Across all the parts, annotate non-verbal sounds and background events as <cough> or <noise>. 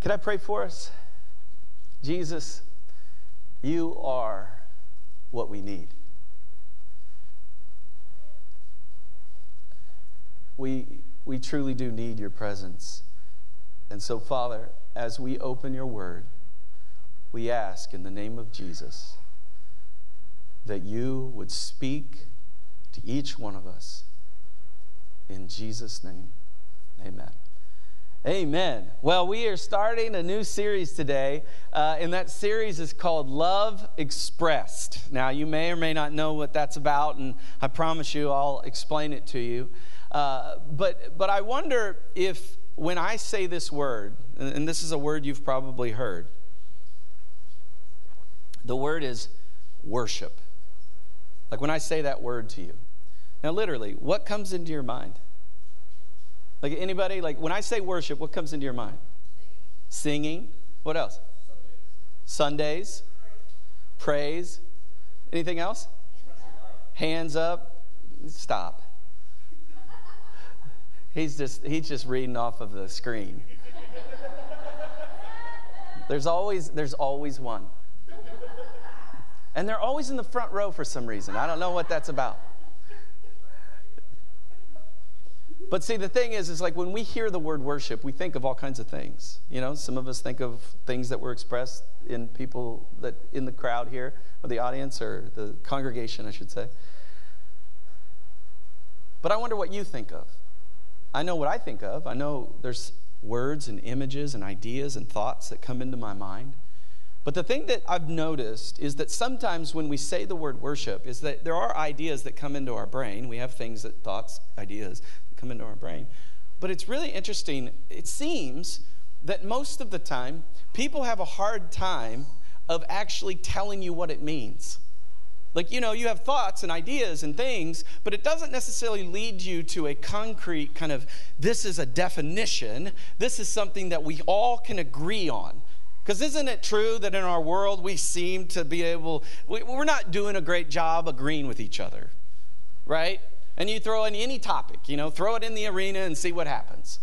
Can I pray for us? Jesus, you are what we need. We, we truly do need your presence. And so, Father, as we open your word, we ask in the name of Jesus that you would speak to each one of us. In Jesus' name, amen. Amen. Well, we are starting a new series today, uh, and that series is called Love Expressed. Now, you may or may not know what that's about, and I promise you I'll explain it to you. Uh, but, but I wonder if when I say this word, and this is a word you've probably heard, the word is worship. Like when I say that word to you. Now, literally, what comes into your mind? Like anybody, like when I say worship, what comes into your mind? Singing. What else? Sundays. Sundays. Praise. Anything else? Hands up. Stop. He's just he's just reading off of the screen. There's always there's always one. And they're always in the front row for some reason. I don't know what that's about. But see, the thing is, is like when we hear the word worship, we think of all kinds of things. You know, some of us think of things that were expressed in people that in the crowd here, or the audience, or the congregation, I should say. But I wonder what you think of. I know what I think of. I know there's words and images and ideas and thoughts that come into my mind. But the thing that I've noticed is that sometimes when we say the word worship, is that there are ideas that come into our brain. We have things that thoughts, ideas come into our brain. But it's really interesting. It seems that most of the time, people have a hard time of actually telling you what it means. Like, you know, you have thoughts and ideas and things, but it doesn't necessarily lead you to a concrete kind of, this is a definition. This is something that we all can agree on. Because isn't it true that in our world we seem to be able, we, we're not doing a great job agreeing with each other, right? And you throw in any topic, you know, throw it in the arena and see what happens.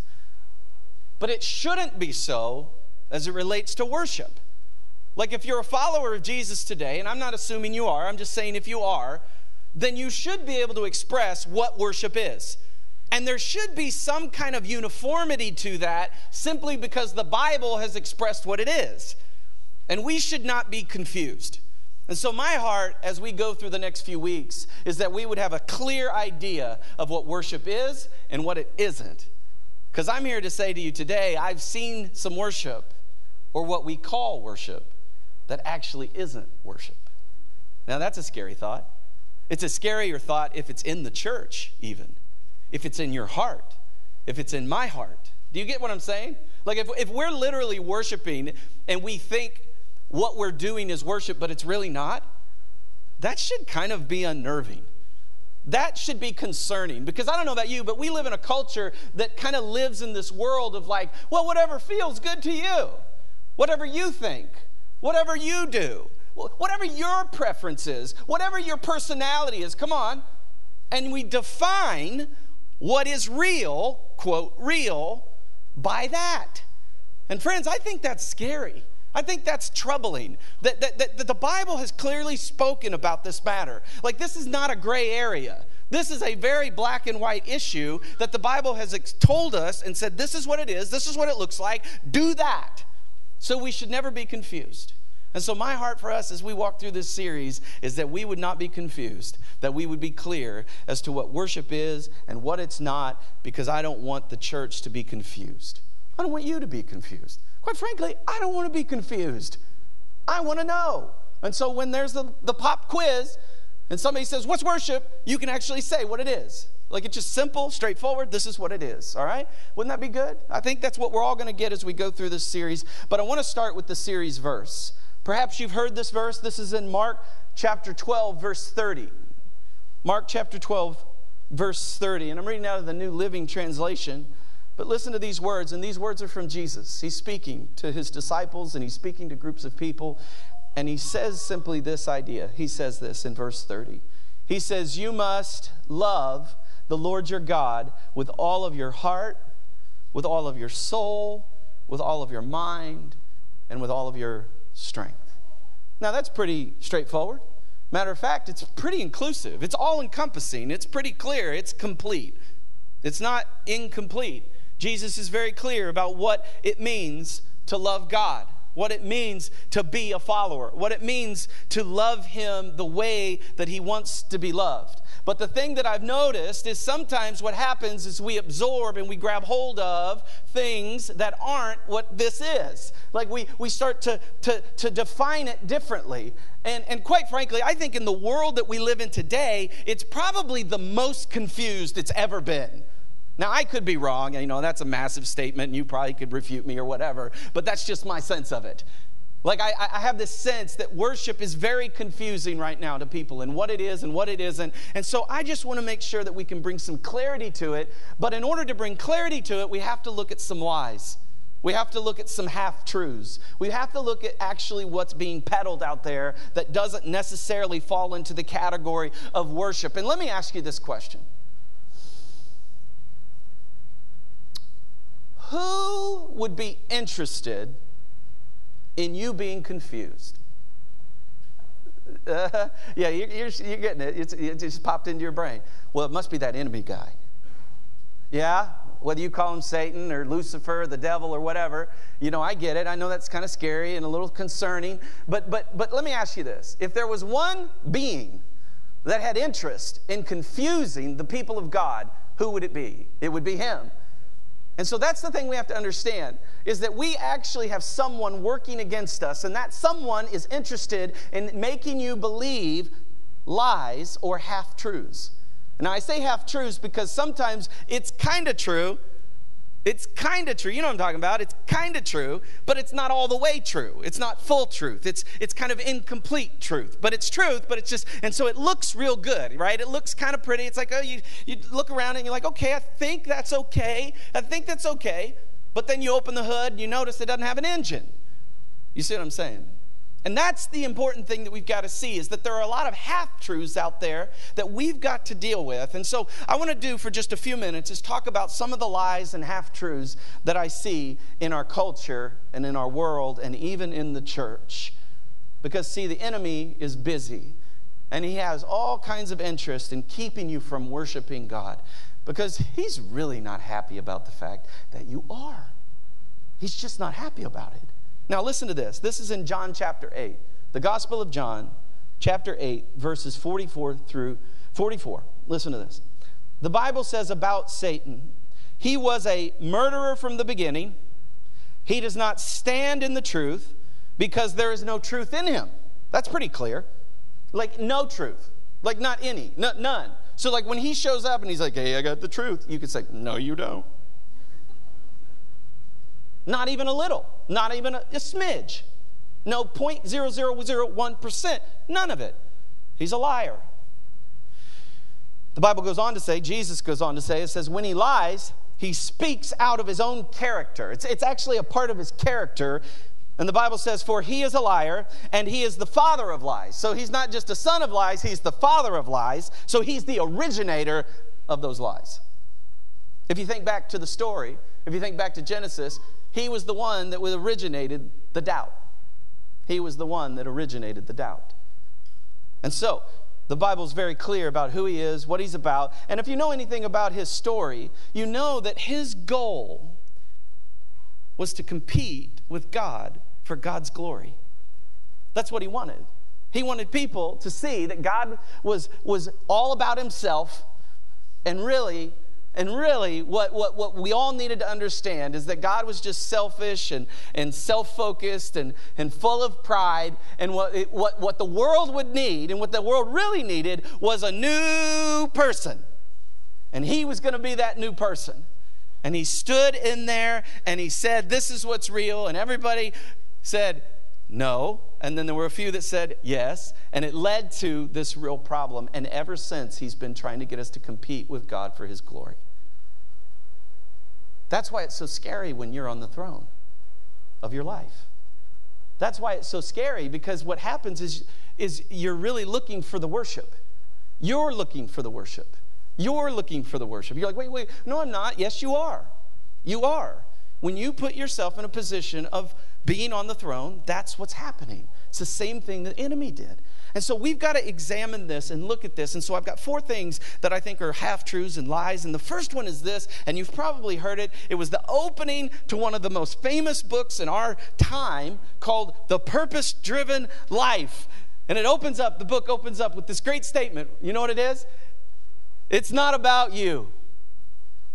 But it shouldn't be so as it relates to worship. Like if you're a follower of Jesus today, and I'm not assuming you are, I'm just saying if you are, then you should be able to express what worship is. And there should be some kind of uniformity to that simply because the Bible has expressed what it is. And we should not be confused. And so, my heart as we go through the next few weeks is that we would have a clear idea of what worship is and what it isn't. Because I'm here to say to you today, I've seen some worship, or what we call worship, that actually isn't worship. Now, that's a scary thought. It's a scarier thought if it's in the church, even, if it's in your heart, if it's in my heart. Do you get what I'm saying? Like, if, if we're literally worshiping and we think what we're doing is worship, but it's really not, that should kind of be unnerving. That should be concerning because I don't know about you, but we live in a culture that kind of lives in this world of like, well, whatever feels good to you, whatever you think whatever you do, whatever your preference is, whatever your personality is. Come on. And we define what is real, quote, real, by that. And friends, I think that's scary. I think that's troubling. That, that, that, that, the Bible has clearly spoken about this matter. Like, this is not a gray area. This is a very black and white issue that the Bible has ex- told us and said, this is what it is, this is what it looks like, do that. So we should never be confused. And so, my heart for us as we walk through this series is that we would not be confused, that we would be clear as to what worship is and what it's not, because I don't want the church to be confused. I don't want you to be confused. Quite frankly, I don't want to be confused. I want to know. And so, when there's the, the pop quiz and somebody says, What's worship? you can actually say what it is. Like it's just simple, straightforward. This is what it is. All right? Wouldn't that be good? I think that's what we're all going to get as we go through this series. But I want to start with the series verse. Perhaps you've heard this verse. This is in Mark chapter 12, verse 30. Mark chapter 12, verse 30. And I'm reading out of the New Living Translation. But listen to these words, and these words are from Jesus. He's speaking to his disciples and he's speaking to groups of people. And he says simply this idea. He says this in verse 30. He says, You must love the Lord your God with all of your heart, with all of your soul, with all of your mind and with all of your strength. Now, that's pretty straightforward. Matter of fact, it's pretty inclusive, it's all encompassing, it's pretty clear, it's complete. It's not incomplete. Jesus is very clear about what it means to love God what it means to be a follower, what it means to love Him the way that He wants to be loved. But the thing that I've noticed is sometimes what happens is we absorb and we grab hold of things that aren't what this is. Like we, we start to, to, to define it differently. And, and quite frankly, I think in the world that we live in today, it's probably the most confused it's ever been. Now, I could be wrong, and you know, that's a massive statement, and you probably could refute me or whatever, but that's just my sense of it. Like, I, I, have this sense that worship is very confusing right now to people and what it is and what it isn't. And so I just want to make sure that we can bring some clarity to it. But in order to bring clarity to it, we have to look at some lies. We have to look at some half truths. We have to look at actually what's being peddled out there that doesn't necessarily fall into the category of worship. And let me ask you this question Who would be interested in you being confused? Uh, <laughs> yeah, you're, you're, you're, getting it. It's, it just popped into your brain. Well, it must be that enemy guy. Yeah? Whether you call him Satan or Lucifer, or the devil, or whatever, you know, I get it. I know that's kind of scary and a little concerning. But, but, but let me ask you this if there was one being that had interest in confusing the people of God, who would it be? It would be him. And so that's the thing we have to understand is that we actually have someone working against us, and that someone is interested in making you believe lies or half truths. Now, I say half truths because sometimes it's kind of true, it's kind of true. You know what I'm talking about. It's kind of true, but it's not all the way true. It's not full truth. It's it's kind of incomplete truth. But it's truth, but it's just and so it looks real good, right? It looks kind of pretty. It's like, oh, you you look around and you're like, "Okay, I think that's okay. I think that's okay." But then you open the hood and you notice it doesn't have an engine. You see what I'm saying? And that's the important thing that we've got to see is that there are a lot of half truths out there that we've got to deal with. And so I want to do for just a few minutes is talk about some of the lies and half truths that I see in our culture and in our world and even in the church. Because see, the enemy is busy and he has all kinds of interest in keeping you from worshiping God because he's really not happy about the fact that you are. He's just not happy about it. Now, listen to this. This is in John chapter 8, the Gospel of John, chapter 8, verses 44 through 44. Listen to this. The Bible says about Satan, he was a murderer from the beginning. He does not stand in the truth because there is no truth in him. That's pretty clear. Like, no truth. Like, not any, none. So, like, when he shows up and he's like, hey, I got the truth, you could say, no, you don't. Not even a little, not even a, a smidge. No 0.0001%, none of it. He's a liar. The Bible goes on to say, Jesus goes on to say, it says, when he lies, he speaks out of his own character. It's, it's actually a part of his character. And the Bible says, For he is a liar, and he is the father of lies. So he's not just a son of lies, he's the father of lies. So he's the originator of those lies. If you think back to the story, if you think back to Genesis, he was the one that originated the doubt. He was the one that originated the doubt. And so, the Bible is very clear about who he is, what he's about. And if you know anything about his story, you know that his goal was to compete with God for God's glory. That's what he wanted. He wanted people to see that God was, was all about himself and really and really, what, what, what we all needed to understand is that God was just selfish and, and self focused and, and full of pride. And what, it, what, what the world would need and what the world really needed was a new person. And he was going to be that new person. And he stood in there and he said, This is what's real. And everybody said, No. And then there were a few that said yes. And it led to this real problem. And ever since, he's been trying to get us to compete with God for his glory. That's why it's so scary when you're on the throne of your life. That's why it's so scary because what happens is, is you're really looking for the worship. You're looking for the worship. You're looking for the worship. You're like, wait, wait, no, I'm not. Yes, you are. You are. when you put yourself in a position of being on the throne, that's what's happening. It's the same thing the enemy did. And so we've got to examine this and look at this. And so I've got four things that I think are half truths and lies. And the first one is this, and you've probably heard it. It was the opening to one of the most famous books in our time called The Purpose Driven Life. And it opens up, the book opens up with this great statement. You know what it is? It's not about you.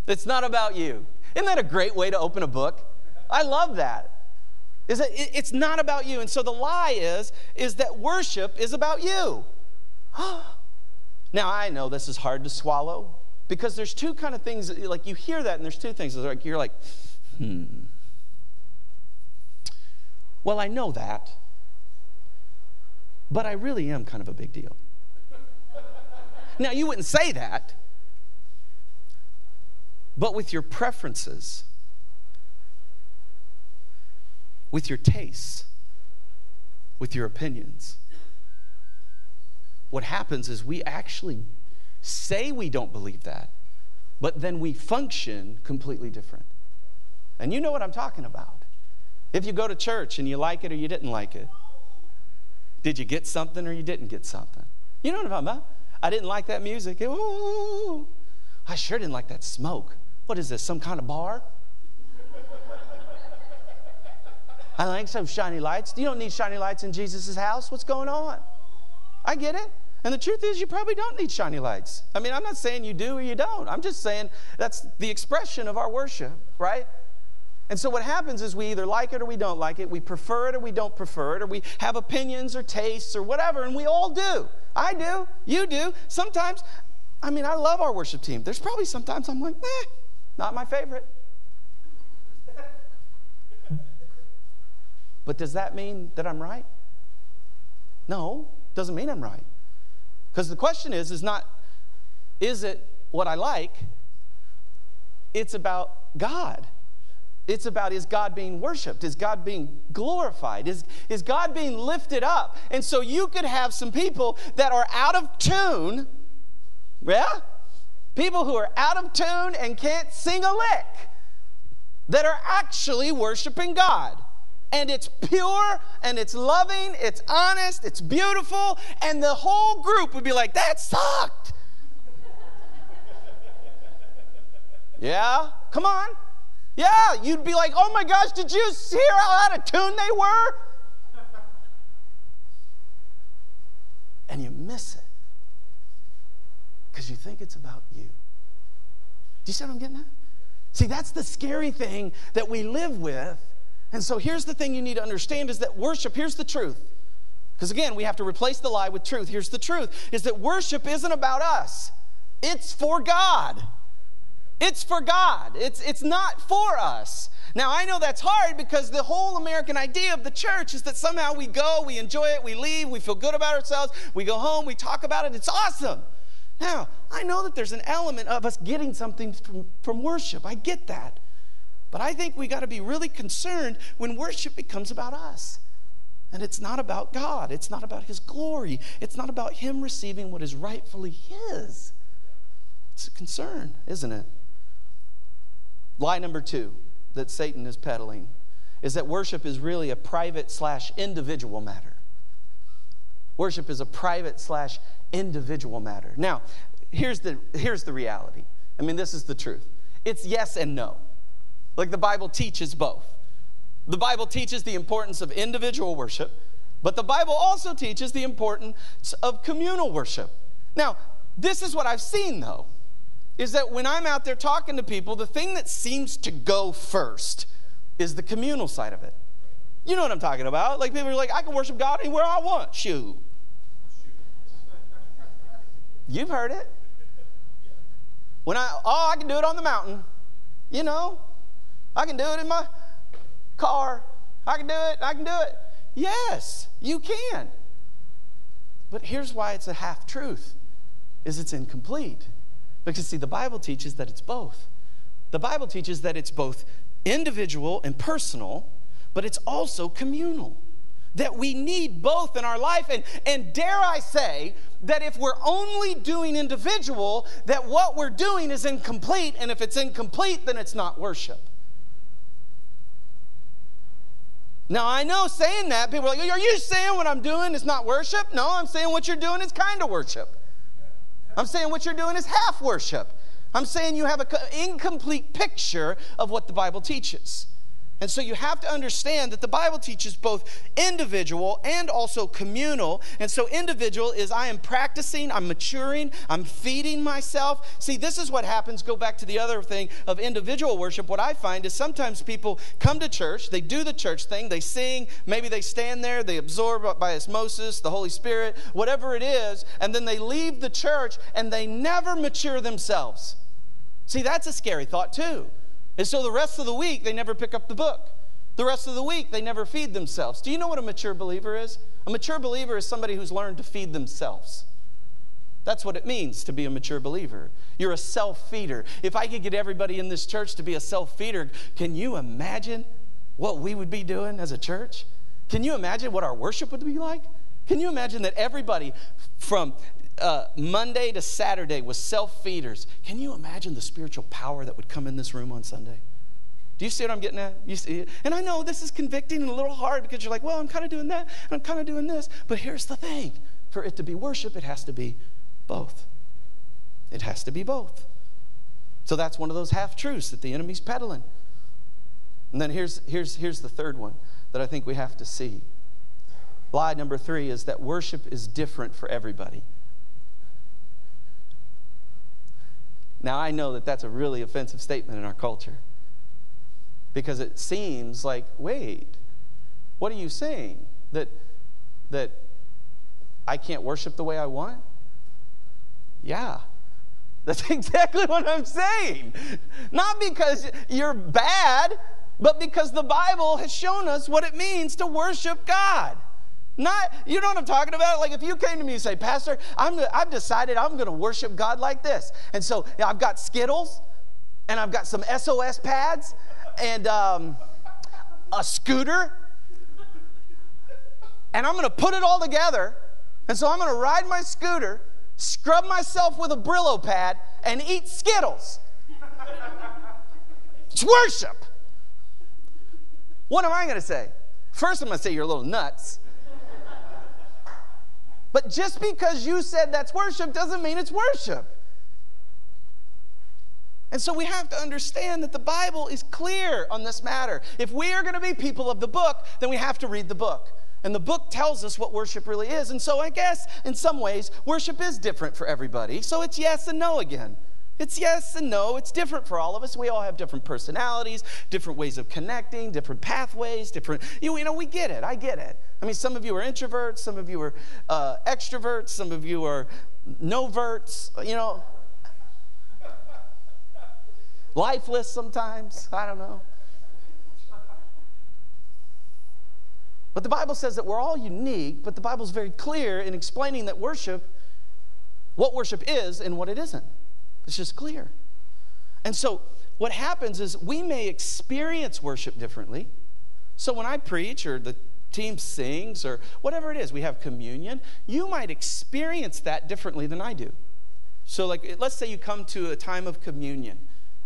It's not about you. Isn't that a great way to open a book? I love that. Is that it's not about you. And so the lie is is that worship is about you. <gasps> now I know this is hard to swallow because there's two kind of things like you hear that and there's two things like you're like hmm. Well, I know that. But I really am kind of a big deal. now, you wouldn't say that, but with your preferences, with your tastes, with your opinions. What happens is we actually say we don't believe that, but then we function completely different. And you know what I'm talking about. If you go to church and you like it or you didn't like it, did you get something or you didn't get something? You know what I'm about? I didn't like that music. Ooh, I sure didn't like that smoke. What is this, some kind of bar? I like some shiny lights. You don't need shiny lights in Jesus' house. What's going on? I get it. And the truth is, you probably don't need shiny lights. I mean, I'm not saying you do or you don't. I'm just saying that's the expression of our worship, right? And so what happens is we either like it or we don't like it. We prefer it or we don't prefer it, or we have opinions or tastes or whatever, and we all do. I do. You do. Sometimes, I mean, I love our worship team. There's probably sometimes I'm like, eh, not my favorite. But does that mean that I'm right? No, doesn't mean I'm right. Because the question is, is not, is it what I like? It's about God. It's about is God being worshiped? Is God being glorified? Is, is God being lifted up? And so you could have some people that are out of tune, yeah? People who are out of tune and can't sing a lick that are actually worshiping God and it's pure and it's loving, it's honest, it's beautiful, and the whole group would be like, that sucked. yeah? Come on. Yeah, you'd be like, oh my gosh, did you hear how out of tune they were? And you miss it because you think it's about you. Do you see what I'm getting at? See, that's the scary thing that we live with and so here's the thing you need to understand is that worship, here's the truth. Because again, we have to replace the lie with truth. Here's the truth is that worship isn't about us. It's for God. It's for God. It's it's not for us. Now, I know that's hard because the whole American idea of the church is that somehow we go, we enjoy it, we leave, we feel good about ourselves, we go home, we talk about it, it's awesome. Now, I know that there's an element of us getting something from, from worship. I get that. But I think we got to be really concerned when worship becomes about us. And it's not about God, it's not about His glory, it's not about Him receiving what is rightfully His. It's a concern, isn't it? Lie number two that Satan is peddling is that worship is really a private slash individual matter. Worship is a private slash individual matter. Now, here's the, here's the reality. I mean, this is the truth. It's yes and no. Like the Bible teaches both. The Bible teaches the importance of individual worship, but the Bible also teaches the importance of communal worship. Now, this is what I've seen though, is that when I'm out there talking to people, the thing that seems to go first is the communal side of it. You know what I'm talking about? Like people are like, I can worship God anywhere I want. Shoot. You've heard it. When I, oh, I can do it on the mountain. You know, I can do it in my car. I can do it. I can do it. Yes, you can. But here's why it's a half truth is it's incomplete. Because see the Bible teaches that it's both. The Bible teaches that it's both individual and personal, but it's also communal. That we need both in our life and and dare I say that if we're only doing individual, that what we're doing is incomplete and if it's incomplete then it's not worship. Now, I know saying that, people are like, Are you saying what I'm doing is not worship? No, I'm saying what you're doing is kind of worship. I'm saying what you're doing is half worship. I'm saying you have an incomplete picture of what the Bible teaches. And so you have to understand that the Bible teaches both individual and also communal. And so individual is I am practicing, I'm maturing, I'm feeding myself. See, this is what happens. Go back to the other thing of individual worship. What I find is sometimes people come to church, they do the church thing, they sing, maybe they stand there, they absorb by osmosis, the Holy Spirit, whatever it is, and then they leave the church and they never mature themselves. See, that's a scary thought too. And so the rest of the week, they never pick up the book. The rest of the week, they never feed themselves. Do you know what a mature believer is? A mature believer is somebody who's learned to feed themselves. That's what it means to be a mature believer. You're a self feeder. If I could get everybody in this church to be a self feeder, can you imagine what we would be doing as a church? Can you imagine what our worship would be like? Can you imagine that everybody from uh, Monday to Saturday was self feeders. Can you imagine the spiritual power that would come in this room on Sunday? Do you see what I'm getting at? You see it? And I know this is convicting and a little hard because you're like, well, I'm kind of doing that and I'm kind of doing this. But here's the thing for it to be worship, it has to be both. It has to be both. So that's one of those half truths that the enemy's peddling. And then here's, here's, here's the third one that I think we have to see. Lie number three is that worship is different for everybody. Now, I know that that's a really offensive statement in our culture because it seems like, wait, what are you saying? That, that I can't worship the way I want? Yeah. That's <laughs> exactly what I'm saying. Not because you're bad, but because the Bible has shown us what it means to worship God. Not, you know what I'm talking about? Like if you came to me and say, Pastor, I'm, I've decided I'm going to worship God like this. And so you know, I've got Skittles and I've got some SOS pads and um, a scooter. And I'm going to put it all together. And so I'm going to ride my scooter, scrub myself with a Brillo pad, and eat Skittles. <laughs> it's worship. What am I going to say? First, I'm going to say you're a little nuts. But just because you said that's worship doesn't mean it's worship. And so we have to understand that the Bible is clear on this matter. If we are going to be people of the book, then we have to read the book. And the book tells us what worship really is. And so I guess in some ways, worship is different for everybody. So it's yes and no again. It's yes and no. It's different for all of us. We all have different personalities, different ways of connecting, different pathways, different. You, know, we get it. I get it. I mean, some of you are introverts, some of you are uh, extroverts, some of you are noverts. You know, lifeless sometimes. I don't know. But the Bible says that we're all unique, but the Bible's very clear in explaining that worship, what worship is and what it isn't. It's just clear. And so what happens is we may experience worship differently. So when I preach or the team sings or whatever it is, we have communion, you might experience that differently than I do. So like let's say you come to a time of communion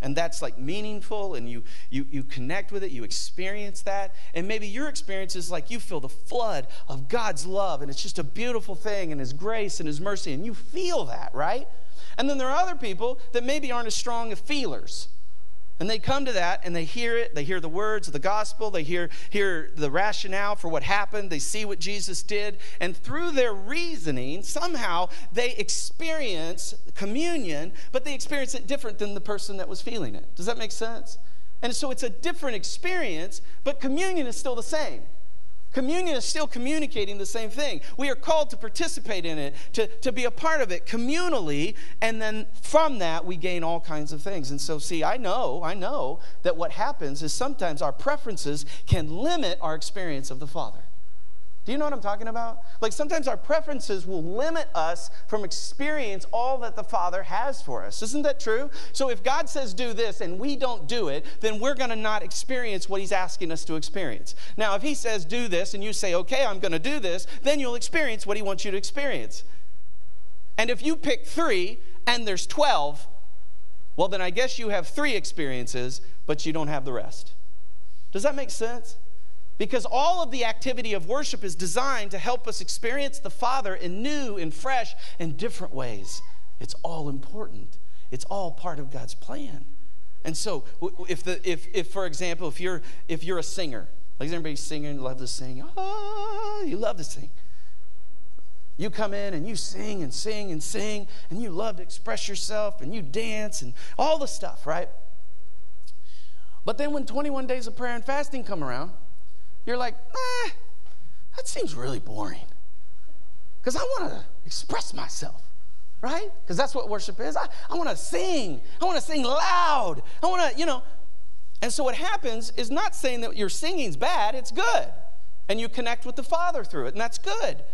and that's like meaningful and you, you you connect with it you experience that and maybe your experience is like you feel the flood of god's love and it's just a beautiful thing and his grace and his mercy and you feel that right and then there are other people that maybe aren't as strong of feelers. And they come to that and they hear it, they hear the words of the gospel, they hear, hear the rationale for what happened, they see what Jesus did, and through their reasoning, somehow they experience communion, but they experience it different than the person that was feeling it. Does that make sense? And so it's a different experience, but communion is still the same. Communion is still communicating the same thing. We are called to participate in it, to, to be a part of it communally, and then from that we gain all kinds of things. And so, see, I know, I know that what happens is sometimes our preferences can limit our experience of the Father. Do you know what I'm talking about? Like sometimes our preferences will limit us from experience all that the Father has for us. Isn't that true? So if God says do this and we don't do it, then we're going to not experience what he's asking us to experience. Now, if he says do this and you say, "Okay, I'm going to do this," then you'll experience what he wants you to experience. And if you pick 3 and there's 12, well then I guess you have 3 experiences, but you don't have the rest. Does that make sense? Because all of the activity of worship is designed to help us experience the Father in new and fresh and different ways. It's all important. It's all part of God's plan. And so, if, the, if, if for example, if you're, if you're a singer, like everybody singing, love to sing, ah, you love to sing. You come in and you sing and sing and sing, and you love to express yourself, and you dance and all the stuff, right? But then when 21 days of prayer and fasting come around, you're like, eh, that seems really boring. Because I want to express myself, right? Because that's what worship is. I, I want to sing. I want to sing loud. I want to, you know. And so what happens is not saying that your singing's bad, it's good. And you connect with the Father through it, and that's good.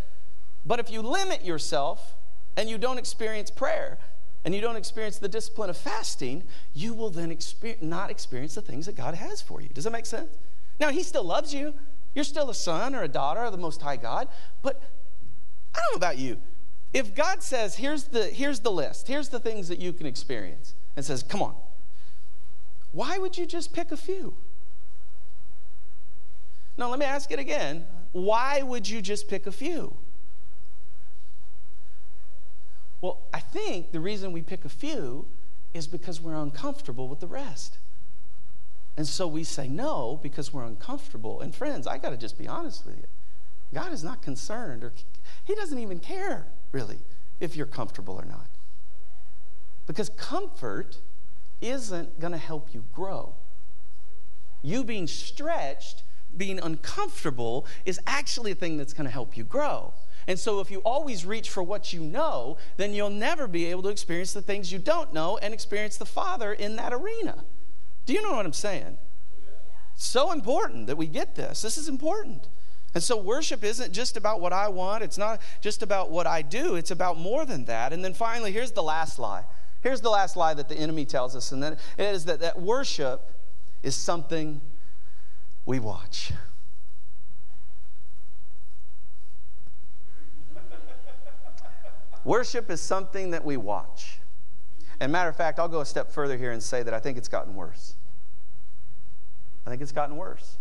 But if you limit yourself and you don't experience prayer, and you don't experience the discipline of fasting, you will then experience, not experience the things that God has for you. Does that make sense? Now, He still loves you. You're still a son or a daughter of the Most High God. But I don't know about you. If God says, here's the, here's the list, here's the things that you can experience, and says, come on, why would you just pick a few? No, let me ask it again. Why would you just pick a few? Well, I think the reason we pick a few is because we're uncomfortable with the rest. And so we say no because we're uncomfortable. And friends, I got to just be honest with you. God is not concerned, or He doesn't even care, really, if you're comfortable or not. Because comfort isn't going to help you grow. You being stretched, being uncomfortable, is actually a thing that's going to help you grow. And so, if you always reach for what you know, then you'll never be able to experience the things you don't know and experience the Father in that arena. Do you know what I'm saying? So important that we get this. This is important. And so worship isn't just about what I want, it's not just about what I do, it's about more than that. And then finally, here's the last lie. Here's the last lie that the enemy tells us, and that it is that, that worship is something we watch. <laughs> worship is something that we watch. And matter of fact, I'll go a step further here and say that I think it's gotten worse. I think it's gotten worse.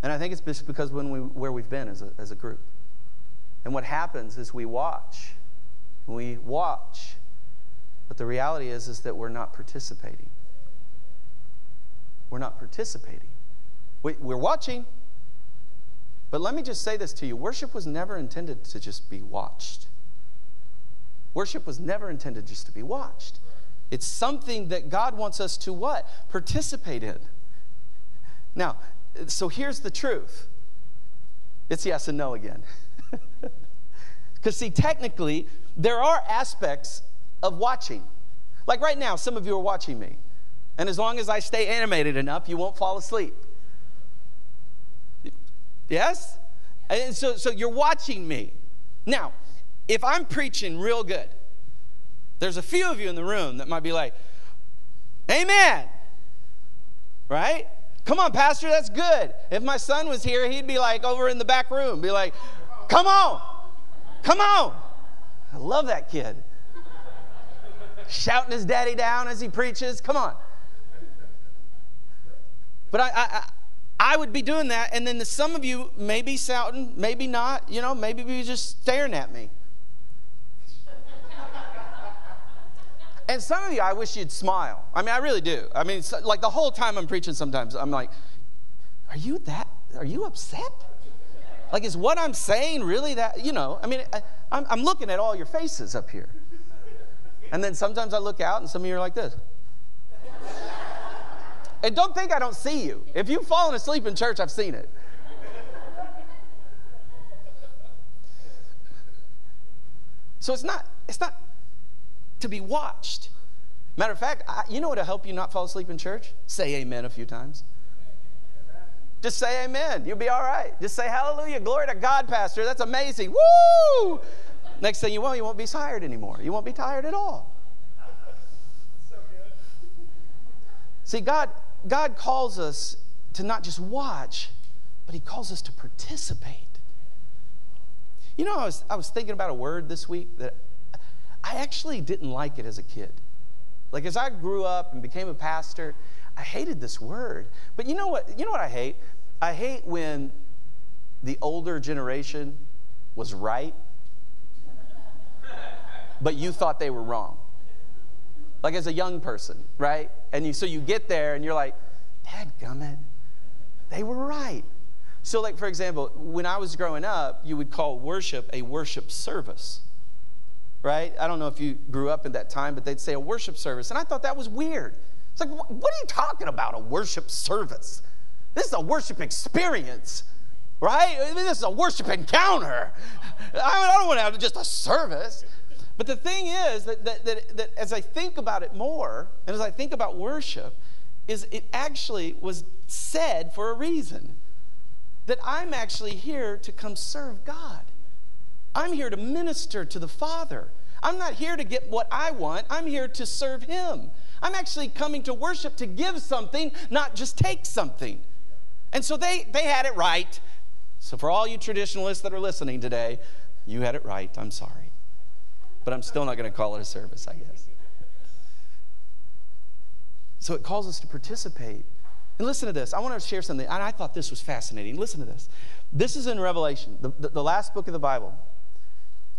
And I think it's just because when we, where we've been as a, as a group. And what happens is we watch. We watch. But the reality is, is that we're not participating. We're not participating. We, we're watching. But let me just say this to you worship was never intended to just be watched. Worship was never intended just to be watched. It's something that God wants us to what? Participate in. Now, so here's the truth. It's yes and no again. <laughs> Because, see, technically, there are aspects of watching. Like right now, some of you are watching me. And as long as I stay animated enough, you won't fall asleep. Yes? And so, so you're watching me. Now, if I'm preaching real good, there's a few of you in the room that might be like, Amen. Right? Come on, Pastor, that's good. If my son was here, he'd be like over in the back room, be like, Come on, come on. I love that kid. Shouting his daddy down as he preaches. Come on. But I, I, I would be doing that, and then the, some of you may be shouting, maybe not, you know, maybe be just staring at me. And some of you, I wish you'd smile. I mean, I really do. I mean, like the whole time I'm preaching, sometimes I'm like, are you that? Are you upset? Like, is what I'm saying really that? You know, I mean, I, I'm, I'm looking at all your faces up here. And then sometimes I look out and some of you are like this. And don't think I don't see you. If you've fallen asleep in church, I've seen it. So it's not, it's not to be watched. Matter of fact, I, you know what will help you not fall asleep in church? Say amen a few times. Just say amen. You'll be all right. Just say hallelujah. Glory to God, Pastor. That's amazing. Woo! Next thing you will, you won't be tired anymore. You won't be tired at all. See, God, God calls us to not just watch, but He calls us to participate. You know, I was, I was thinking about a word this week that I actually didn't like it as a kid. Like as I grew up and became a pastor, I hated this word. But you know what? You know what I hate? I hate when the older generation was right, but you thought they were wrong. Like as a young person, right? And you, so you get there and you're like, Dad gummit, they were right. So, like, for example, when I was growing up, you would call worship a worship service, right? I don't know if you grew up in that time, but they'd say a worship service. And I thought that was weird. It's like, what are you talking about, a worship service? This is a worship experience, right? I mean, this is a worship encounter. I, don't want to have just a service. But the thing is that, that, that, that as I think about it more, and as I think about worship, is it actually was said for a reason. That I'm actually here to come serve God. I'm here to minister to the Father. I'm not here to get what I want, I'm here to serve Him. I'm actually coming to worship to give something, not just take something. And so they, they had it right. So, for all you traditionalists that are listening today, you had it right. I'm sorry. But I'm still not going to call it a service, I guess. So, it calls us to participate. And listen to this. I want to share something. And I thought this was fascinating. Listen to this. This is in Revelation, the, the, the last book of the Bible.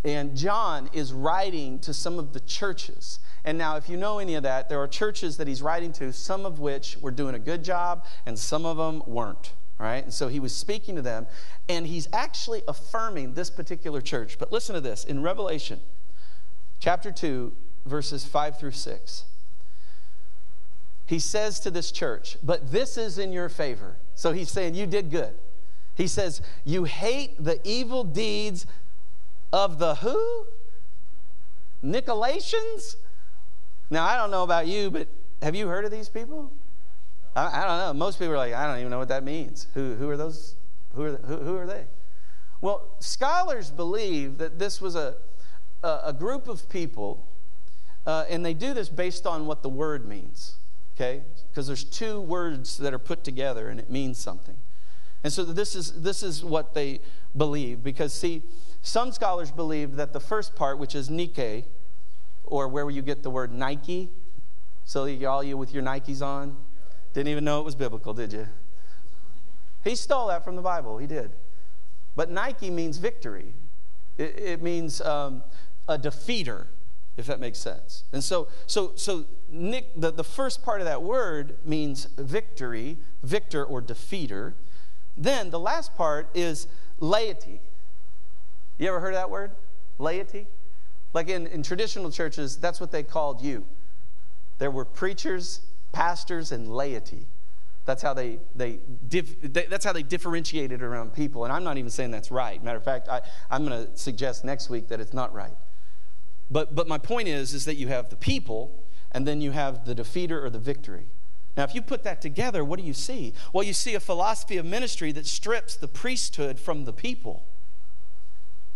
And John is writing to some of the churches. And now, if you know any of that, there are churches that he's writing to, some of which were doing a good job, and some of them weren't. Right? And so he was speaking to them, and he's actually affirming this particular church. But listen to this in Revelation chapter 2, verses 5 through 6. He says to this church, But this is in your favor. So he's saying, You did good. He says, You hate the evil deeds of the who? Nicolaitans? Now, I don't know about you, but have you heard of these people? I, I, don't know. Most people are like, I don't even know what that means. Who, who are those? Who are, who, who are they? Well, scholars believe that this was a, a, a group of people, uh, and they do this based on what the word means, okay? Because there's two words that are put together and it means something. And so this is, this is what they believe. Because, see, some scholars believe that the first part, which is Nike, or where you get the word Nike. So all you with your Nikes on, didn't even know it was biblical, did you? He stole that from the Bible. He did. But Nike means victory. It, it means um, a defeater, if that makes sense. And so, so, so Nick, the, the first part of that word means victory, victor or defeater. Then the last part is laity. You ever heard that word? Laity? Like in, in traditional churches, that's what they called you. There were preachers, pastors, and laity. That's how they, they, they, that's how they differentiated around people. And I'm not even saying that's right. Matter of fact, I, I'm going to suggest next week that it's not right. But, but my point is, is that you have the people, and then you have the defeater or the victory. Now, if you put that together, what do you see? Well, you see a philosophy of ministry that strips the priesthood from the people.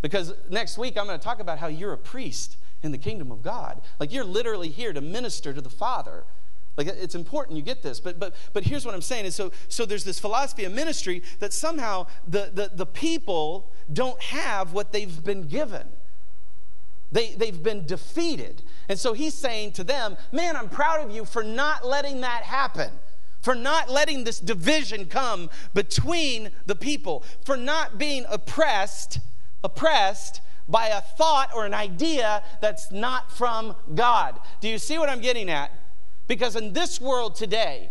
Because next week I'm going to talk about how you're a priest in the kingdom of God. Like you're literally here to minister to the Father. Like it's important you get this. But but but here's what I'm saying is so so there's this philosophy of ministry that somehow the the, the people don't have what they've been given. They, they've been defeated. And so he's saying to them, Man, I'm proud of you for not letting that happen for not letting this division come between the people, for not being oppressed oppressed by a thought or an idea that's not from God. Do you see what I'm getting at? Because in this world today,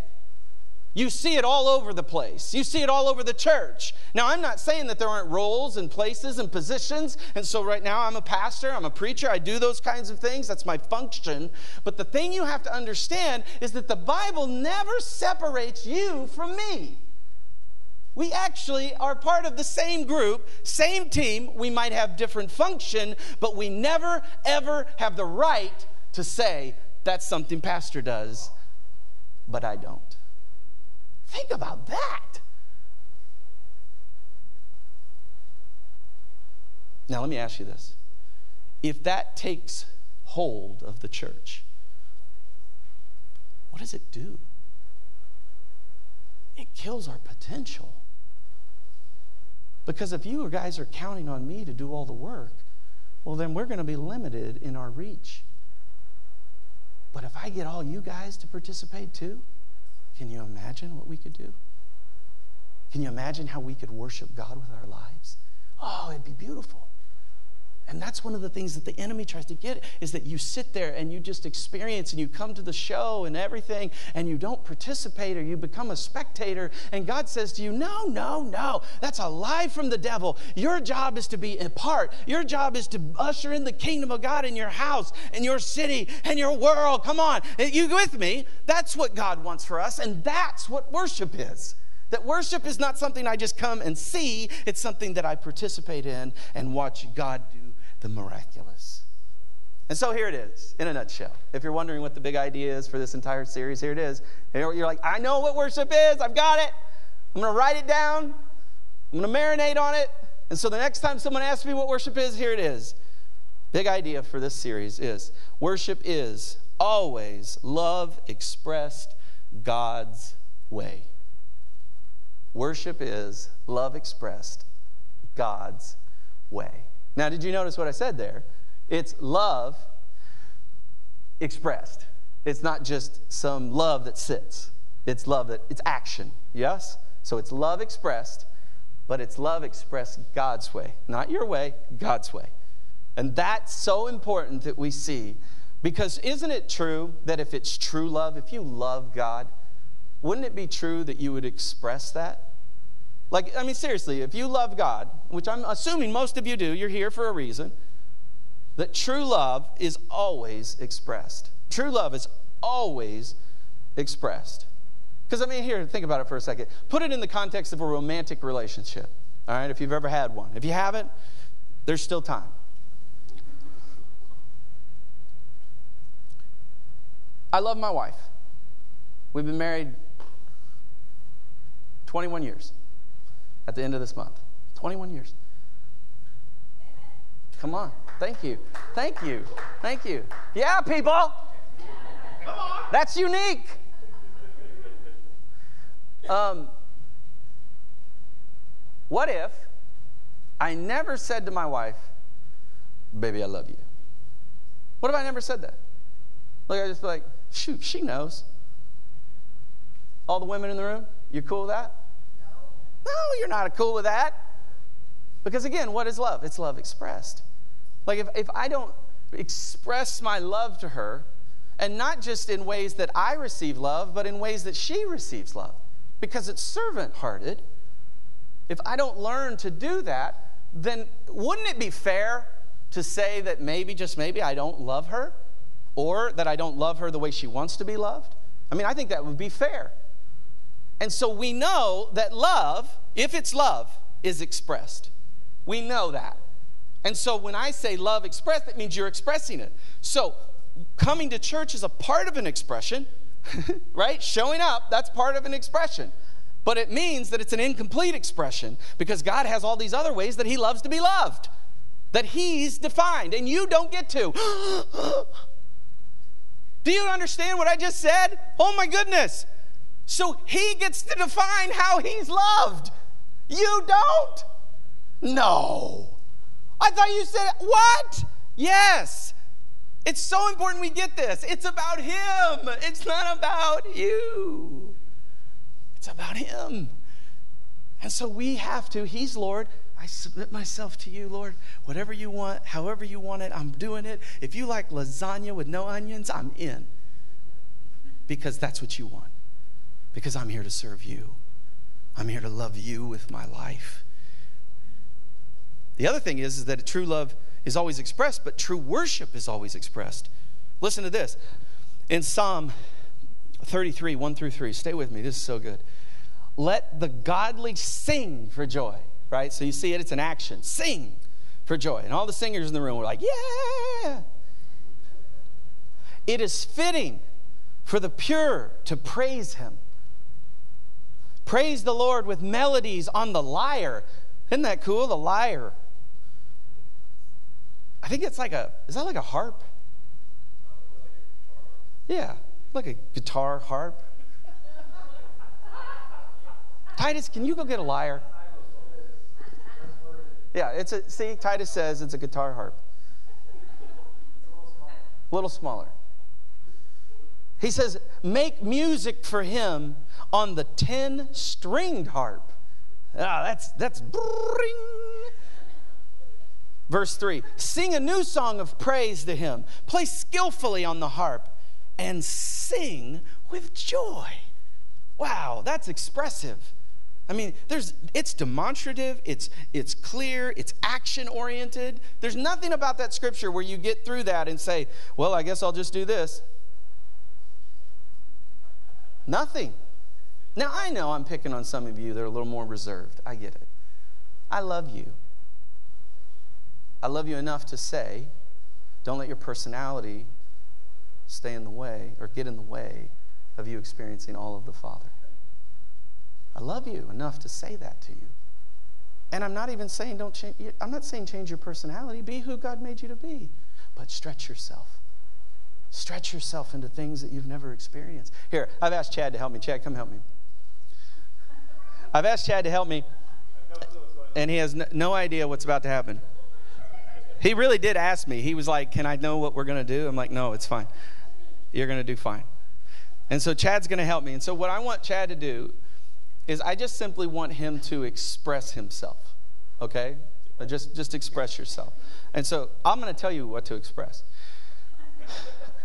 you see it all over the place. You see it all over the church. Now, I'm not saying that there aren't roles and places and positions. And so, right now, I'm a pastor, I'm a preacher, I do those kinds of things. That's my function. But the thing you have to understand is that the Bible never separates you from me. We actually are part of the same group, same team. We might have different function, but we never, ever have the right to say, that's something Pastor does, but I don't. Think about that. Now, let me ask you this. If that takes hold of the church, what does it do? It kills our potential. Because if you guys are counting on me to do all the work, well, then we're going to be limited in our reach. But if I get all you guys to participate too, can you imagine what we could do? Can you imagine how we could worship God with our lives? Oh, it'd be beautiful. And that's one of the things that the enemy tries to get is that you sit there and you just experience and you come to the show and everything and you don't participate or you become a spectator. And God says to you, No, no, no. That's a lie from the devil. Your job is to be a part. Your job is to usher in the kingdom of God in your house, in your city, and your world. Come on. You with me? That's what God wants for us. And that's what worship is. That worship is not something I just come and see, it's something that I participate in and watch God do the miraculous. And so here it is, in a nutshell. If you're wondering what the big idea is for this entire series, here it is. You're like, I know what worship is, I've got it. I'm going to write it down, I'm going to marinate on it. And so the next time someone asks me what worship is, here it is. Big idea for this series is worship is always love expressed God's way. Worship is love expressed God's way. Now, did you notice what I said there? It's love expressed. It's not just some love that sits. It's love that it's action. Yes? So it's love expressed, but it's love expressed God's way. Not your way, God's way. And that's so important that we see because isn't it true that if it's true love, if you love God, wouldn't it be true that you would express that? Like, I mean, seriously, if you love God, which I'm assuming most of you do, you're here for a reason, that true love is always expressed. True love is always expressed. Because, I mean, here, think about it for a second. Put it in the context of a romantic relationship, all right, if you've ever had one. If you haven't, there's still time. I love my wife. We've been married 21 years at the end of this month. 21 years. Come on. Thank you. Thank you. Thank you. Yeah, people. Come on. That's unique. Um, what if I never said to my wife, Baby, I love you? What if I never said that? Like, I just be like, shoot, she knows. All the women in the room, you cool with that? No, you're not cool with that. Because again, what is love? It's love expressed. Like if, if I don't express my love to her, and not just in ways that I receive love, but in ways that she receives love, because it's servant hearted. If I don't learn to do that, then wouldn't it be fair to say that maybe, just maybe, I don't love her? Or that I don't love her the way she wants to be loved? I mean, I think that would be fair. And so we know that love, if it's love, is expressed. We know that. And so when I say love expressed, it means you're expressing it. So coming to church is a part of an expression, <laughs> right? Showing up, that's part of an expression. But it means that it's an incomplete expression because God has all these other ways that He loves to be loved, that He's defined, and you don't get to. <gasps> Do you understand what I just said? Oh my goodness. So he gets to define how he's loved. You don't? No. I thought you said, what? Yes. It's so important we get this. It's about him, it's not about you. It's about him. And so we have to, he's Lord. I submit myself to you, Lord. Whatever you want, however you want it, I'm doing it. If you like lasagna with no onions, I'm in. Because that's what you want because I'm here to serve you. I'm here to love you with my life. The other thing is, is that true love is always expressed, but true worship is always expressed. Listen to this. In Psalm 33, 1 through 3, stay with me, this is so good. Let the godly sing for joy, right? So you see it, it's an action. Sing for joy. And all the singers in the room were like, yeah. It is fitting for the pure to praise him Praise the Lord with melodies on the lyre. Isn't that cool? The lyre. I think it's like a, is that like a harp? Yeah, like a guitar harp. <laughs> Titus, can you go get a lyre? Yeah, it's a, see, Titus says it's a guitar harp. A little smaller. He says, make music for him on the 10 stringed harp. Ah, that's that's bring. Verse 3 Sing a new song of praise to him, play skillfully on the harp, and sing with joy. Wow, that's expressive. I mean, there's it's demonstrative, it's it's clear, it's action oriented. There's nothing about that scripture where you get through that and say, "Well, I guess I'll just do this." Nothing. Now, I know I'm picking on some of you that are a little more reserved. I get it. I love you. I love you enough to say, don't let your personality stay in the way or get in the way of you experiencing all of the Father. I love you enough to say that to you. And I'm not even saying don't change I'm not saying change your personality, be who God made you to be, but stretch yourself. Stretch yourself into things that you've never experienced. Here, I've asked Chad to help me. Chad, come help me. I've asked Chad to help me, and he has no idea what's about to happen. He really did ask me. He was like, Can I know what we're going to do? I'm like, No, it's fine. You're going to do fine. And so Chad's going to help me. And so, what I want Chad to do is I just simply want him to express himself. Okay? Uh, just, just express yourself. And so, I'm going to tell you what to express.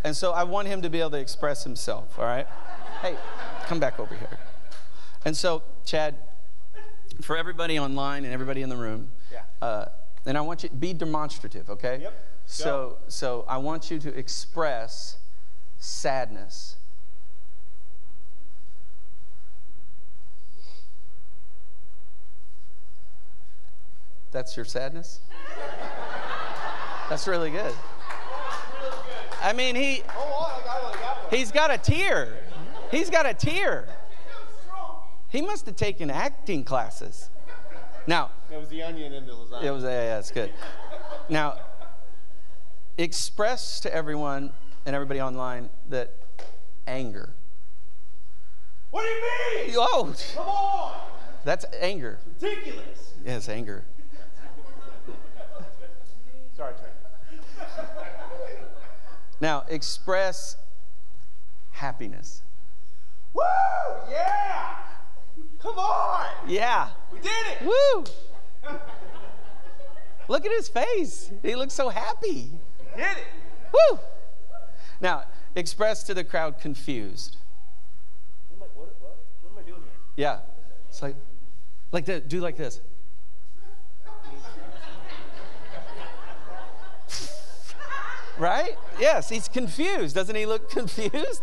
And so, I want him to be able to express himself. All right? Hey, come back over here. And so, Chad, for everybody online and everybody in the room, yeah. uh, and I want you to be demonstrative, okay? Yep. So, so I want you to express sadness. That's your sadness? That's really good. I mean, he he's got a tear. He's got a tear. He must have taken acting classes. Now, it was the onion in the lasagna. It was, yeah, yeah, it's good. now, express to everyone and everybody online that anger. What do you mean? Oh, come <laughs> on. That's anger. ridiculous. Yes, anger. Sorry, Trey. <laughs> now, express happiness. Woo! Yeah! Come on! Yeah. We did it! Woo! Look at his face. He looks so happy. We did it! Woo! Now, express to the crowd confused. What am I, what, what? What am I doing here? Yeah. It's like, like the, do like this. <laughs> right? Yes, he's confused. Doesn't he look <laughs> confused?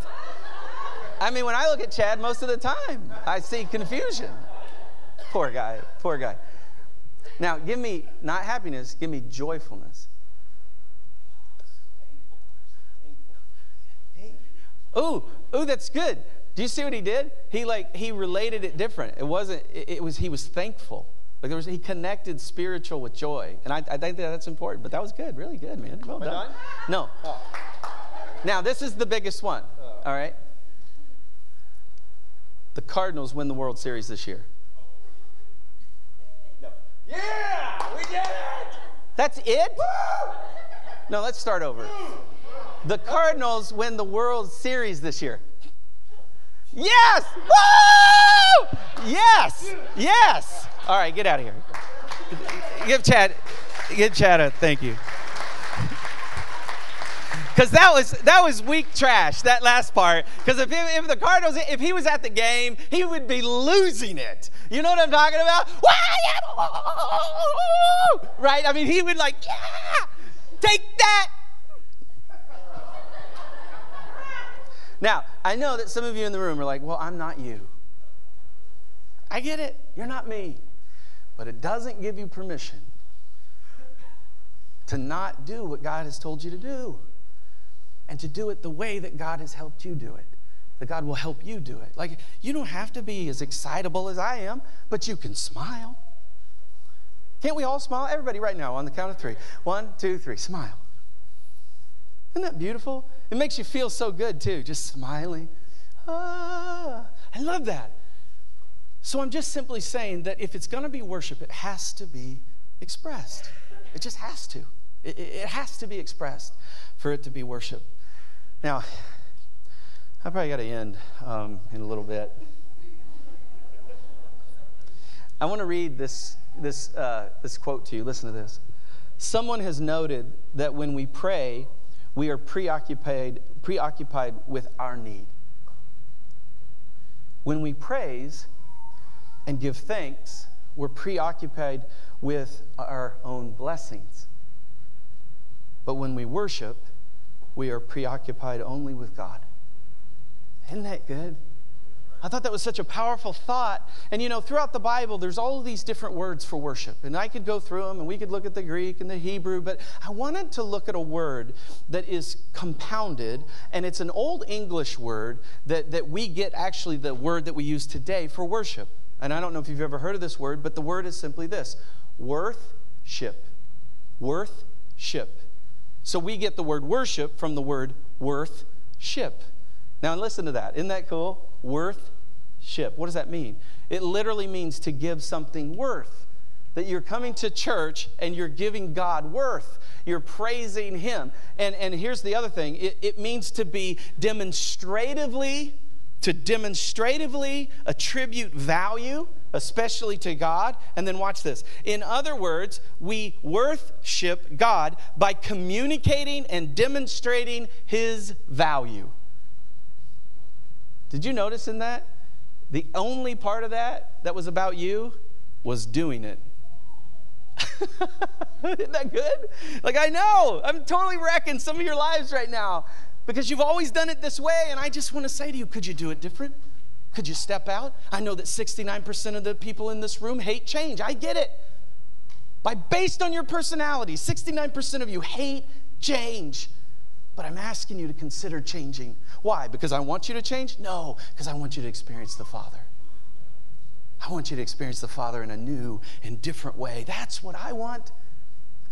I mean, when I look at Chad most of the time, I see confusion. Poor guy, poor guy. Now, give me not happiness, give me joyfulness. Ooh, ooh, that's good. Do you see what he did? He like he related it different. It wasn't. It, it was he was thankful. Like there was he connected spiritual with joy, and I, I think that that's important. But that was good, really good, man. Well done. done. No. Oh. Now this is the biggest one. Oh. All right. The Cardinals win the World Series this year. No. Yeah! We did it! That's it? Woo! No, let's start over. The Cardinals win the World Series this year. Yes! Woo! Yes! Yes! All right, get out of here. Give Chad, give Chad a thank you. Because that was that was weak trash. That last part. Because if, if the Cardinals, if he was at the game, he would be losing it. You know what I'm talking about? <laughs> Right? I mean, he would like, yeah, take that. Now, I know that some of you in the room are like, well, I'm not you. I get it. You're not me. But it doesn't give you permission to not do what God has told you to do and to do it the way that God has helped you do it. That God will help you do it. Like, you don't have to be as excitable as I am, but you can smile. Can't we all smile? Everybody, right now, on the count of three. One, two, three. Smile. Isn't that beautiful? It makes you feel so good, too, just smiling. Ah, I love that. So I'm just simply saying that if it's going to be worship, it has to be expressed. It just has to. It, has to be expressed for it to be worship. Now, I probably got to end um, in a little bit. I want to read this, this, uh, this quote to you. Listen to this. Someone has noted that when we pray, we are preoccupied, preoccupied with our need. When we praise and give thanks, we're preoccupied with our own blessings. But when we worship, we are preoccupied only with God. Isn't that good? I thought that was such a powerful thought. And you know, throughout the Bible, there's all these different words for worship. And I could go through them and we could look at the Greek and the Hebrew, but I wanted to look at a word that is compounded, and it's an old English word that, that we get actually the word that we use today for worship. And I don't know if you've ever heard of this word, but the word is simply this worth-ship. Worth-ship. So we get the word worship from the word worth-ship. Now, listen to that. Isn't that cool? Worth ship. What does that mean? It literally means to give something worth. That you're coming to church and you're giving God worth. You're praising Him. And, and here's the other thing it, it means to be demonstratively, to demonstratively attribute value, especially to God. And then watch this. In other words, we worship God by communicating and demonstrating His value. Did you notice in that? The only part of that that was about you was doing it. <laughs> Isn't that good? Like, I know, I'm totally wrecking some of your lives right now because you've always done it this way. And I just want to say to you, could you do it different? Could you step out? I know that 69% of the people in this room hate change. I get it. By based on your personality, 69% of you hate change. But I'm asking you to consider changing. Why? Because I want you to change? No, because I want you to experience the Father. I want you to experience the Father in a new and different way. That's what I want.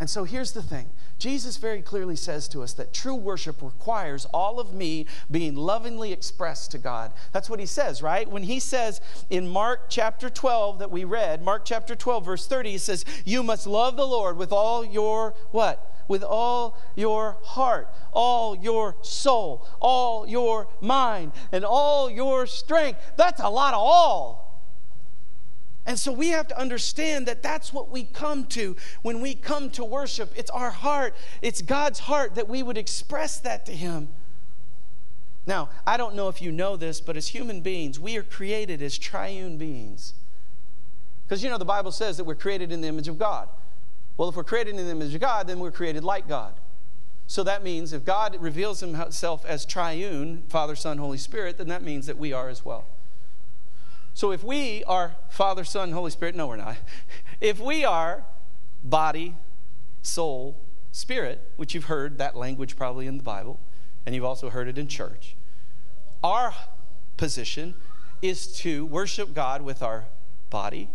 And so here's the thing Jesus very clearly says to us that true worship requires all of me being lovingly expressed to God. That's what he says, right? When he says in Mark chapter 12 that we read, Mark chapter 12, verse 30, he says, You must love the Lord with all your what? with all your heart, all your soul, all your mind, and all your strength. That's a lot of all. And so we have to understand that that's what we come to when we come to worship. It's our heart, it's God's heart that we would express that to Him. Now, I don't know if you know this, but as human beings, we are created as triune beings. Because you know, the Bible says that we're created in the image of God. Well, if we're created in the image of God, then we're created like God. So that means if God reveals himself as triune, Father, Son, Holy Spirit, then that means that we are as well. So if we are Father, Son, Holy Spirit, no, we're not. <laughs> If we are body, soul, spirit, which you've heard that language probably in the Bible, and you've also heard it in church, our position is to worship God with our body,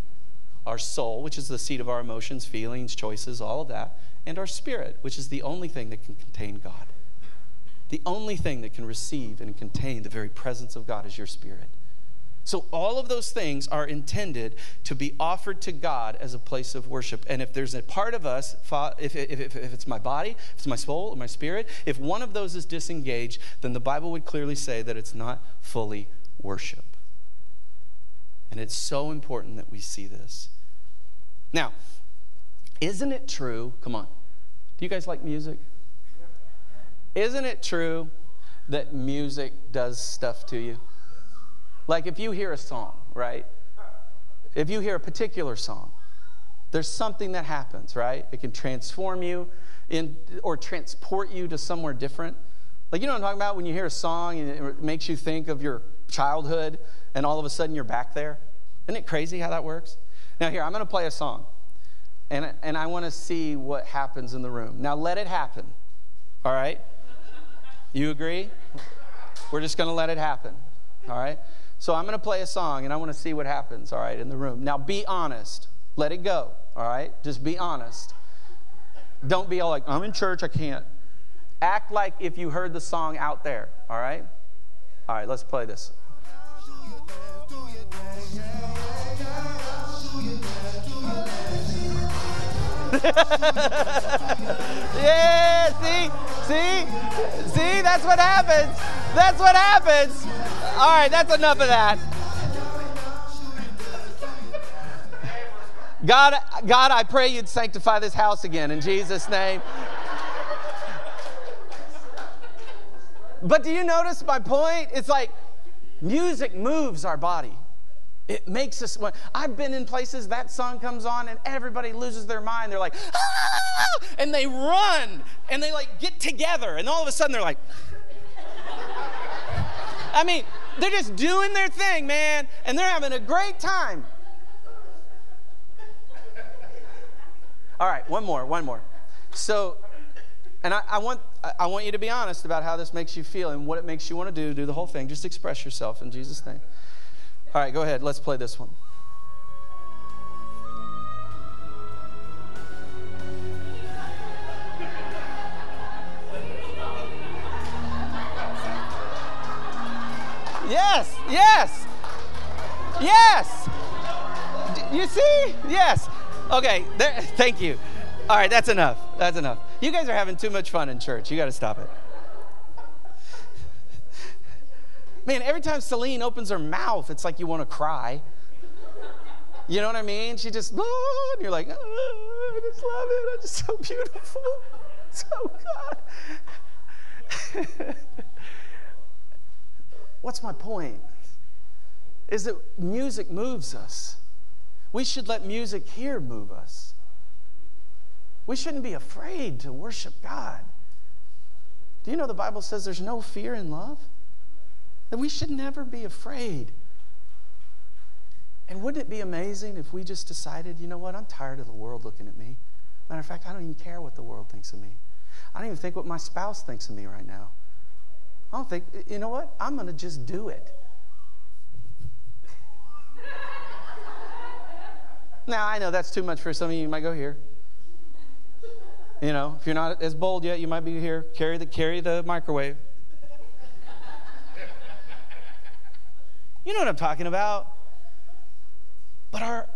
our soul, which is the seat of our emotions, feelings, choices, all of that, and our spirit, which is the only thing that can contain God. The only thing that can receive and contain the very presence of God is your spirit. So, all of those things are intended to be offered to God as a place of worship. And if there's a part of us, if, if, if, if, it's my body, if it's my soul, or my spirit, if one of those is disengaged, then the Bible would clearly say that it's not fully worship. And it's so important that we see this. Now, isn't it true? Come on. Do you guys like music? Isn't it true that music does stuff to you? Like if you hear a song, right? If you hear a particular song, there's something that happens, right? It can transform you in, or transport you to somewhere different. Like, you know what I'm talking about? When you hear a song and it makes you think of your childhood, and all of a sudden you're back there. Isn't it crazy how that works? Now, here, I'm going to play a song, and, and I want to see what happens in the room. Now, let it happen, all right? You agree? We're just going to let it happen, all right? So, I'm going to play a song, and I want to see what happens, all right, in the room. Now, be honest. Let it go, all right? Just be honest. Don't be all like, I'm in church, I can't. Act like if you heard the song out there, all right? All right, let's play this. <laughs> yeah, see? See? See? That's what happens. That's what happens. All right, that's enough of that. God, God, I pray you'd sanctify this house again in Jesus' name. But do you notice my point? It's like music moves our body. It makes us. I've been in places that song comes on and everybody loses their mind. They're like, ah! and they run and they like get together, and all of a sudden they're like, I mean, they're just doing their thing, man, and they're having a great time. All right, one more, one more. So, and I, I, want I want you to be honest about how this makes you feel and what it makes you want to do. Do the whole thing. Just express yourself in Jesus' name. All right, go ahead. Let's play this one. Yes, yes, yes. You see? Yes. Okay, there, thank you. All right, that's enough. That's enough. You guys are having too much fun in church. You got to stop it. Man, every time Celine opens her mouth, it's like you want to cry. You know what I mean? She just, oh, and you're like, oh, I just love it. It's just so beautiful. So God. <laughs> What's my point? Is that music moves us. We should let music here move us. We shouldn't be afraid to worship God. Do you know the Bible says there's no fear in love? That we should never be afraid. And wouldn't it be amazing if we just decided, you know what, I'm tired of the world looking at me. Matter of fact, I don't even care what the world thinks of me. I don't even think what my spouse thinks of me right now. I don't think, you know what, I'm going to just do it. <laughs> now, I know that's too much for some of you. You might go here. You know, if you're not as bold yet, you might be here. Carry the, carry the microwave. You know what I'm talking about. But our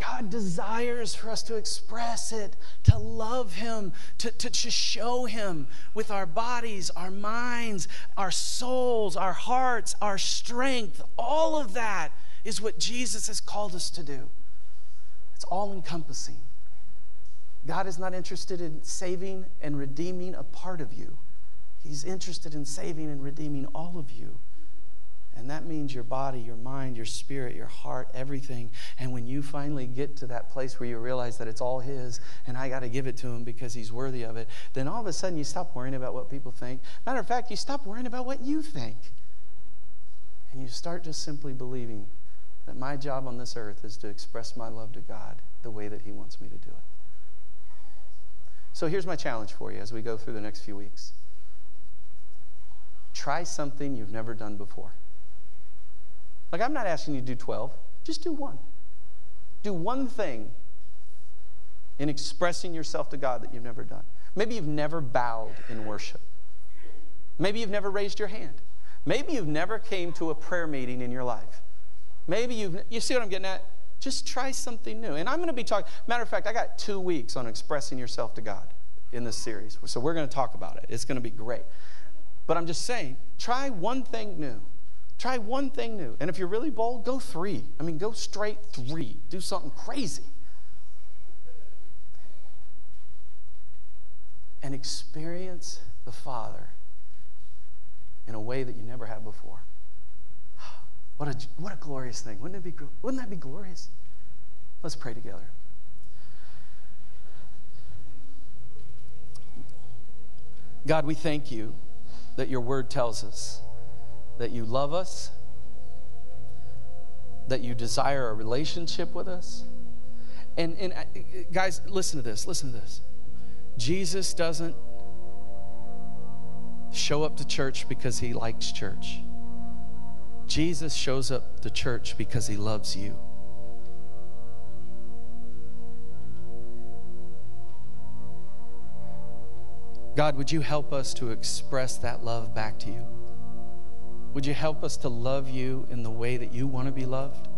God desires for us to express it, to love Him, to, to, to show Him with our bodies, our minds, our souls, our hearts, our strength. All of that is what Jesus has called us to do. It's all encompassing. God is not interested in saving and redeeming a part of you, He's interested in saving and redeeming all of you. And that means your body, your mind, your spirit, your heart, everything. And when you finally get to that place where you realize that it's all His and I got to give it to Him because He's worthy of it, then all of a sudden you stop worrying about what people think. Matter of fact, you stop worrying about what you think. And you start just simply believing that my job on this earth is to express my love to God the way that He wants me to do it. So here's my challenge for you as we go through the next few weeks try something you've never done before. Like, I'm not asking you to do 12, just do one. Do one thing in expressing yourself to God that you've never done. Maybe you've never bowed in worship. Maybe you've never raised your hand. Maybe you've never came to a prayer meeting in your life. Maybe you've, you see what I'm getting at? Just try something new. And I'm going to be talking, matter of fact, I got two weeks on expressing yourself to God in this series. So we're going to talk about it. It's going to be great. But I'm just saying, try one thing new. Try one thing new. And if you're really bold, go three. I mean, go straight three. Do something crazy. And experience the Father in a way that you never have before. <sighs> What a, what a glorious thing. Wouldn't, it be, wouldn't that be glorious? Let's pray together. God, we thank you that your word tells us that you love us, that you desire a relationship with us. And, and uh, guys, listen to this. Listen to this. Jesus doesn't show up to church because he likes church. Jesus shows up to church because he loves you. God, would you help us to express that love back to you? Would you help us to love you in the way that you want to be loved?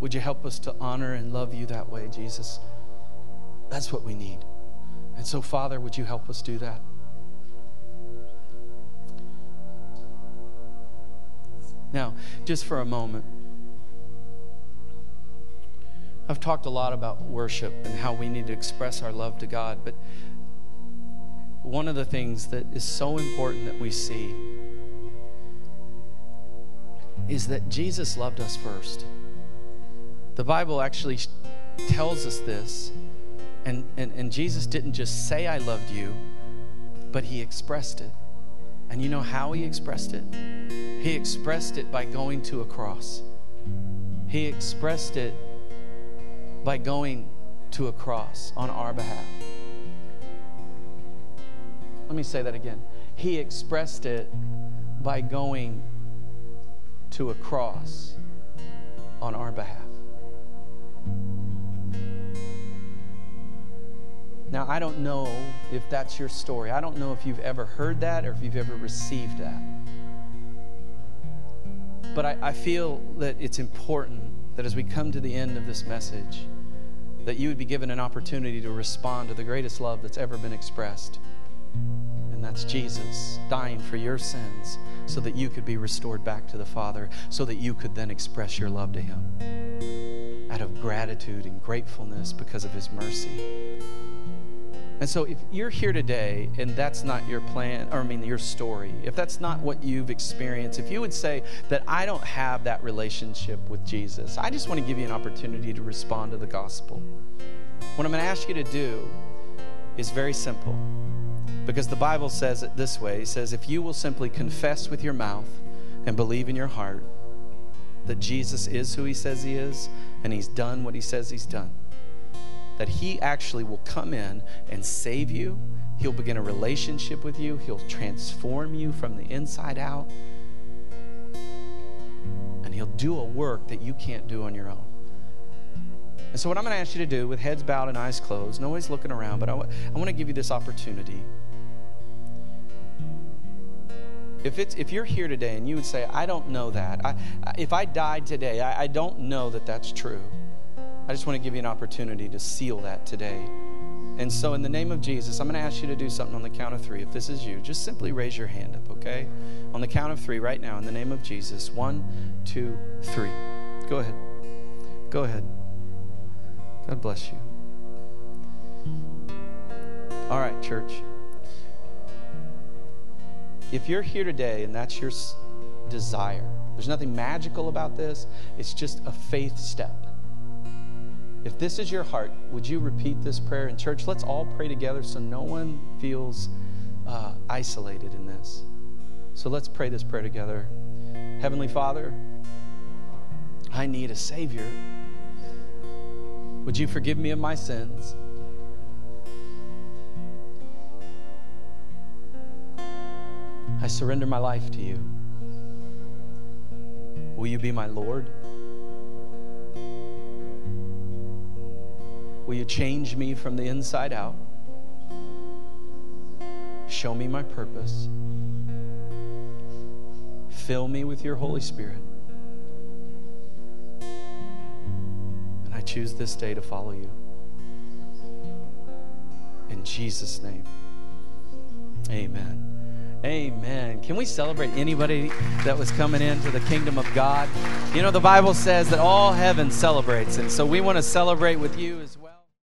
Would you help us to honor and love you that way, Jesus? That's what we need. And so, Father, would you help us do that? Now, just for a moment, I've talked a lot about worship and how we need to express our love to God, but one of the things that is so important that we see is that Jesus loved us first. The Bible actually tells us this, and, and, and Jesus didn't just say, I loved you, but he expressed it. And you know how he expressed it? He expressed it by going to a cross. He expressed it by going to a cross on our behalf. Let me say that again. He expressed it by going to a cross on our behalf. Now, I don't know if that's your story. I don't know if you've ever heard that or if you've ever received that. But I, I feel that it's important that as we come to the end of this message, that you would be given an opportunity to respond to the greatest love that's ever been expressed. That's Jesus dying for your sins so that you could be restored back to the Father, so that you could then express your love to Him out of gratitude and gratefulness because of His mercy. And so, if you're here today and that's not your plan, or I mean, your story, if that's not what you've experienced, if you would say that I don't have that relationship with Jesus, I just want to give you an opportunity to respond to the gospel. What I'm going to ask you to do is very simple because the Bible says it this way It says, If you will simply confess with your mouth and believe in your heart that Jesus is who he says he is and he's done what he says he's done that He actually will come in and save you. He'll begin a relationship with you, He'll transform you from the inside out, and He'll do a work that you can't do on your own. And so, what I'm going to ask you to do with heads bowed and eyes closed, nobody's looking around, but I, w- I want to give you this opportunity. If, it's, if you're here today and you would say, I don't know that, I, if I died today, I, I don't know that that's true. I just want to give you an opportunity to seal that today. And so, in the name of Jesus, I'm going to ask you to do something on the count of three. If this is you, just simply raise your hand up, okay? On the count of three, right now, in the name of Jesus. One, two, three. Go ahead. Go ahead. God bless you. All right, church. If you're here today and that's your desire, there's nothing magical about this, it's just a faith step. If this is your heart, would you repeat this prayer? in church, let's all pray together so no one feels uh, isolated in this. So let's pray this prayer together. Heavenly Father, I need a Savior. Would you forgive me of my sins? I surrender my life to you. Will you be my Lord? Will you change me from the inside out? Show me my purpose. Fill me with your Holy Spirit. Choose this day to follow you. In Jesus' name, amen. Amen. Can we celebrate anybody that was coming into the kingdom of God? You know, the Bible says that all heaven celebrates, and so we want to celebrate with you as well.